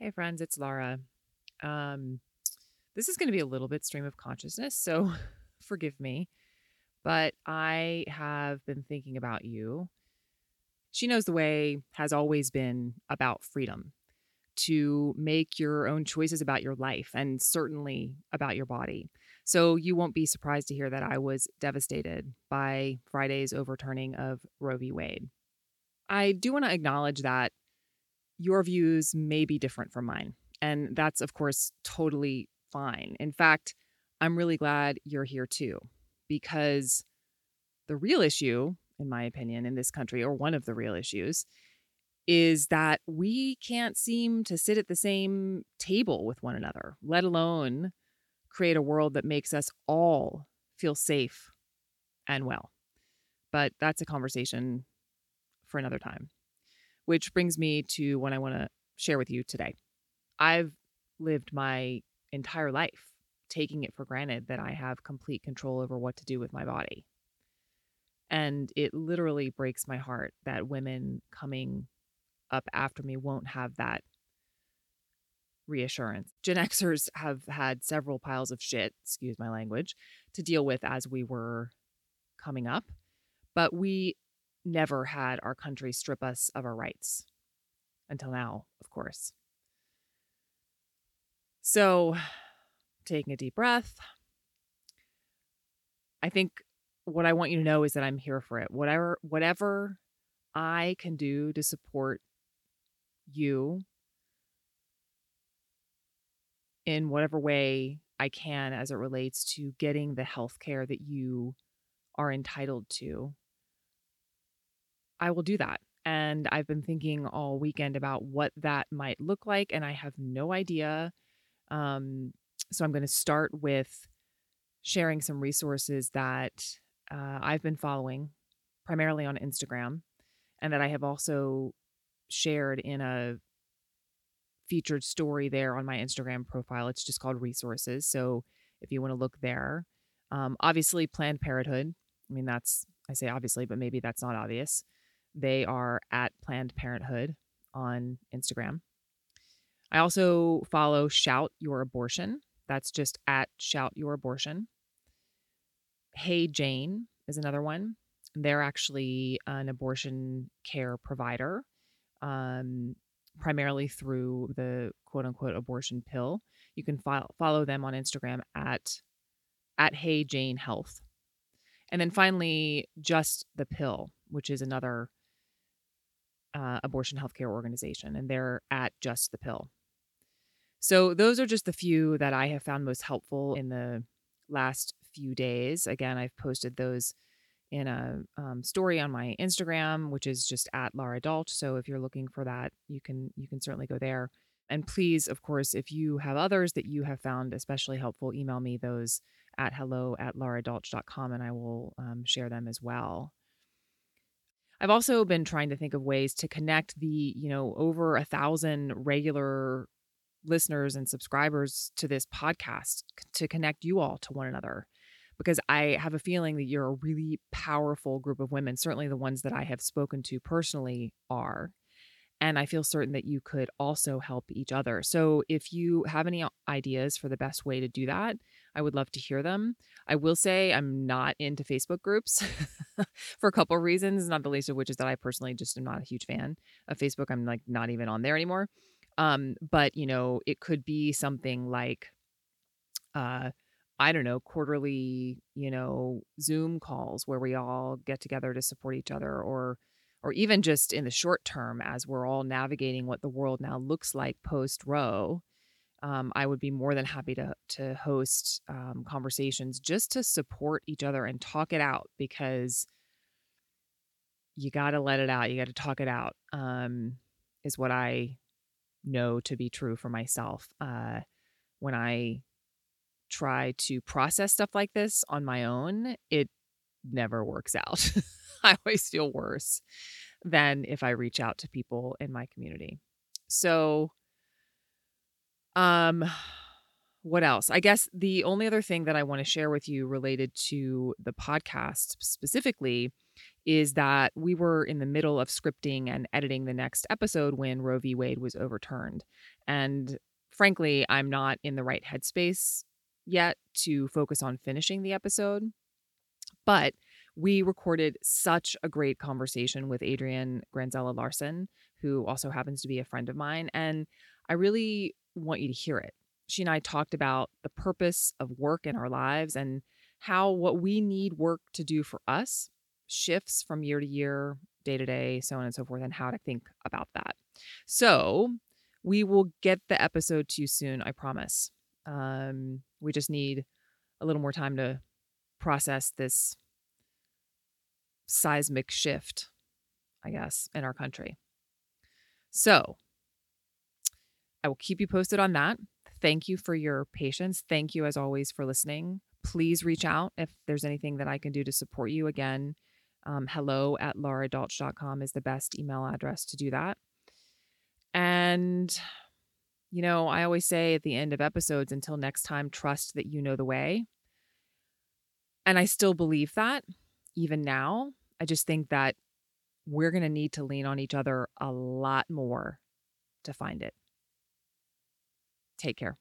Hey, friends, it's Laura. Um, this is going to be a little bit stream of consciousness, so forgive me. But I have been thinking about you. She Knows the Way has always been about freedom to make your own choices about your life and certainly about your body. So you won't be surprised to hear that I was devastated by Friday's overturning of Roe v. Wade. I do want to acknowledge that your views may be different from mine. And that's, of course, totally fine. In fact, I'm really glad you're here too, because the real issue, in my opinion, in this country, or one of the real issues, is that we can't seem to sit at the same table with one another, let alone create a world that makes us all feel safe and well. But that's a conversation for another time which brings me to what I want to share with you today. I've lived my entire life taking it for granted that I have complete control over what to do with my body. And it literally breaks my heart that women coming up after me won't have that reassurance. Gen Xers have had several piles of shit, excuse my language, to deal with as we were coming up. But we never had our country strip us of our rights until now, of course. So, taking a deep breath, I think what I want you to know is that I'm here for it. Whatever whatever I can do to support you in whatever way I can as it relates to getting the health care that you are entitled to I will do that. And I've been thinking all weekend about what that might look like, and I have no idea. Um, so I'm going to start with sharing some resources that uh, I've been following primarily on Instagram and that I have also shared in a featured story there on my Instagram profile. It's just called Resources. So if you want to look there, um, obviously Planned Parenthood. I mean, that's, I say obviously, but maybe that's not obvious. They are at Planned Parenthood on Instagram. I also follow Shout Your Abortion. That's just at Shout Your Abortion. Hey Jane is another one. They're actually an abortion care provider, um, primarily through the quote unquote abortion pill. You can fo- follow them on Instagram at at Hey Jane Health. And then finally, Just the Pill, which is another uh, abortion healthcare organization, and they're at Just the Pill. So those are just the few that I have found most helpful in the last few days. Again, I've posted those in a um, story on my Instagram, which is just at Laura Dolch. So if you're looking for that, you can you can certainly go there. And please, of course, if you have others that you have found especially helpful, email me those at hello at lauradolch.com and I will um, share them as well. I've also been trying to think of ways to connect the, you know, over a thousand regular listeners and subscribers to this podcast to connect you all to one another. Because I have a feeling that you're a really powerful group of women. Certainly the ones that I have spoken to personally are. And I feel certain that you could also help each other. So if you have any ideas for the best way to do that, I would love to hear them. I will say I'm not into Facebook groups for a couple of reasons, not the least of which is that I personally just am not a huge fan of Facebook. I'm like not even on there anymore. Um, but you know, it could be something like uh I don't know, quarterly, you know, Zoom calls where we all get together to support each other or or even just in the short term as we're all navigating what the world now looks like post Roe um, I would be more than happy to to host um, conversations just to support each other and talk it out because you got to let it out. You got to talk it out. Um, is what I know to be true for myself. Uh, when I try to process stuff like this on my own, it never works out. I always feel worse than if I reach out to people in my community. So um, what else? I guess the only other thing that I want to share with you related to the podcast specifically is that we were in the middle of scripting and editing the next episode when Roe v. Wade was overturned. And frankly, I'm not in the right headspace yet to focus on finishing the episode. But we recorded such a great conversation with Adrienne Granzella Larson, who also happens to be a friend of mine. And I really want you to hear it. She and I talked about the purpose of work in our lives and how what we need work to do for us shifts from year to year, day to day, so on and so forth, and how to think about that. So we will get the episode to you soon, I promise. Um, we just need a little more time to process this seismic shift, I guess, in our country. So I will keep you posted on that. Thank you for your patience. Thank you, as always, for listening. Please reach out if there's anything that I can do to support you. Again, um, hello at lauradolch.com is the best email address to do that. And, you know, I always say at the end of episodes, until next time, trust that you know the way. And I still believe that even now. I just think that we're going to need to lean on each other a lot more to find it. Take care.